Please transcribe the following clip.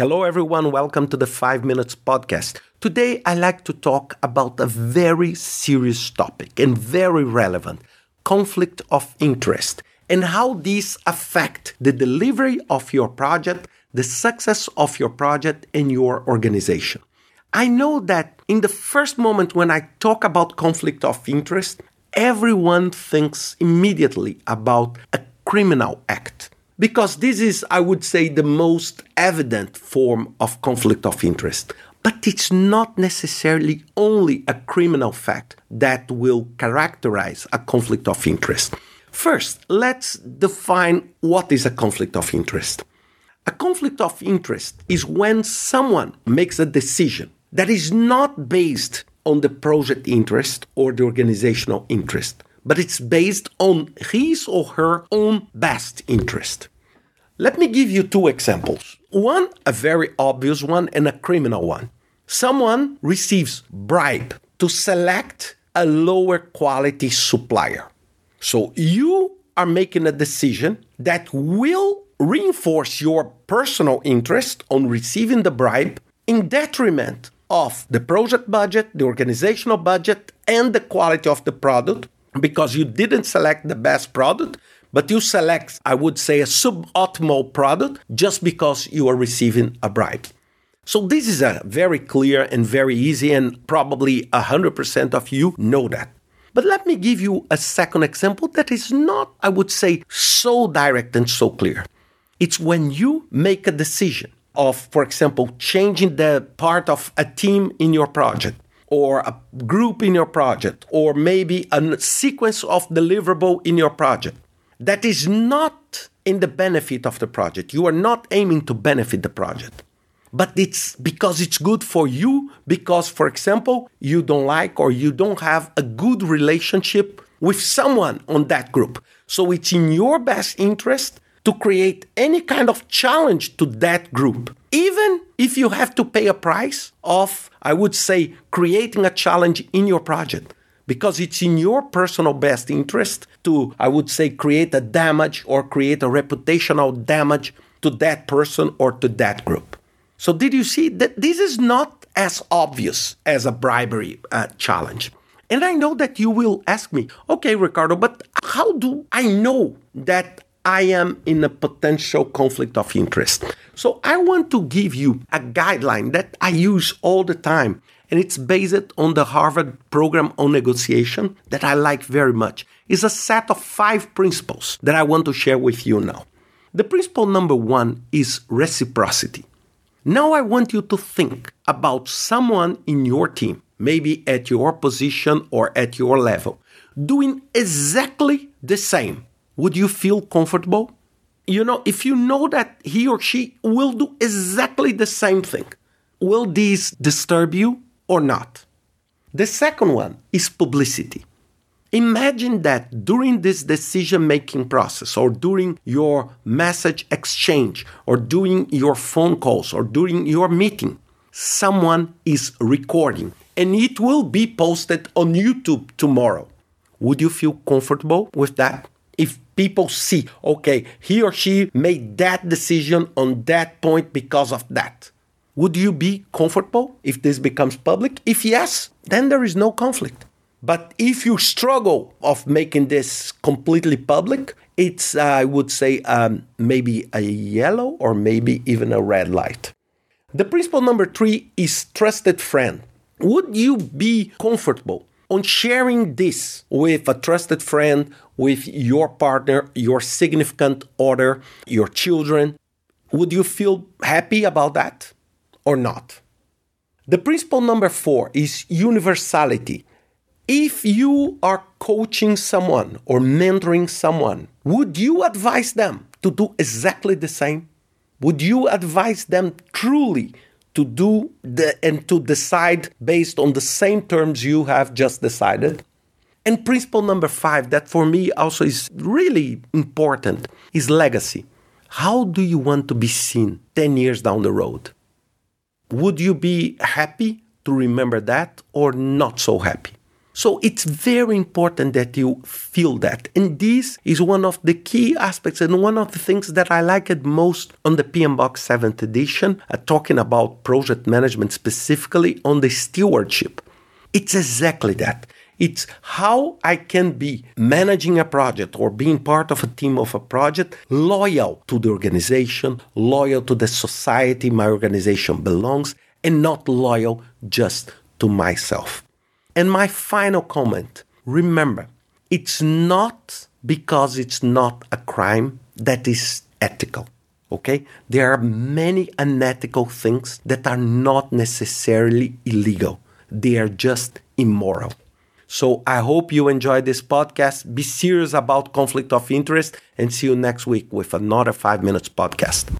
Hello, everyone. Welcome to the 5 Minutes Podcast. Today, I like to talk about a very serious topic and very relevant conflict of interest and how these affect the delivery of your project, the success of your project, and your organization. I know that in the first moment when I talk about conflict of interest, everyone thinks immediately about a criminal act because this is, I would say, the most evident form of conflict of interest. But it's not necessarily only a criminal fact that will characterize a conflict of interest. First, let's define what is a conflict of interest. A conflict of interest is when someone makes a decision that is not based on the project interest or the organizational interest, but it's based on his or her own best interest. Let me give you two examples. One, a very obvious one, and a criminal one. Someone receives bribe to select a lower quality supplier. So you are making a decision that will reinforce your personal interest on receiving the bribe in detriment of the project budget, the organizational budget, and the quality of the product because you didn't select the best product, but you select, I would say, a suboptimal product just because you are receiving a bribe. So this is a very clear and very easy, and probably 100% of you know that. But let me give you a second example that is not, I would say, so direct and so clear. It's when you make a decision of, for example, changing the part of a team in your project or a group in your project or maybe a sequence of deliverable in your project that is not in the benefit of the project. You are not aiming to benefit the project. But it's because it's good for you, because, for example, you don't like or you don't have a good relationship with someone on that group. So it's in your best interest to create any kind of challenge to that group, even if you have to pay a price of, I would say, creating a challenge in your project. Because it's in your personal best interest to, I would say, create a damage or create a reputational damage to that person or to that group. So, did you see that this is not as obvious as a bribery uh, challenge? And I know that you will ask me, okay, Ricardo, but how do I know that I am in a potential conflict of interest. So I want to give you a guideline that I use all the time. And it's based on the Harvard program on negotiation that I like very much. It's a set of five principles that I want to share with you now. The principle number one is reciprocity. Now I want you to think about someone in your team, maybe at your position or at your level, doing exactly the same would you feel comfortable? You know, if you know that he or she will do exactly the same thing, will this disturb you or not? The second one is publicity. Imagine that during this decision making process, or during your message exchange, or during your phone calls, or during your meeting, someone is recording and it will be posted on YouTube tomorrow. Would you feel comfortable with that? People see, okay, he or she made that decision on that point because of that. Would you be comfortable if this becomes public? If yes, then there is no conflict. But if you struggle of making this completely public, it's uh, I would say um, maybe a yellow or maybe even a red light. The principle number three is trusted friend. Would you be comfortable on sharing this with a trusted friend, with your partner, your significant other, your children, would you feel happy about that or not? The principle number four is universality. If you are coaching someone or mentoring someone, would you advise them to do exactly the same? Would you advise them truly to do the, and to decide based on the same terms you have just decided. And principle number five, that for me also is really important, is legacy. How do you want to be seen 10 years down the road? Would you be happy to remember that or not so happy? So it's very important that you feel that. And this is one of the key aspects and one of the things that I liked most on the PMBOK 7th edition, uh, talking about project management specifically on the stewardship. It's exactly that. It's how I can be managing a project or being part of a team of a project, loyal to the organization, loyal to the society my organization belongs, and not loyal just to myself. And my final comment remember, it's not because it's not a crime that is ethical. Okay? There are many unethical things that are not necessarily illegal, they are just immoral. So I hope you enjoyed this podcast. Be serious about conflict of interest and see you next week with another five minutes podcast.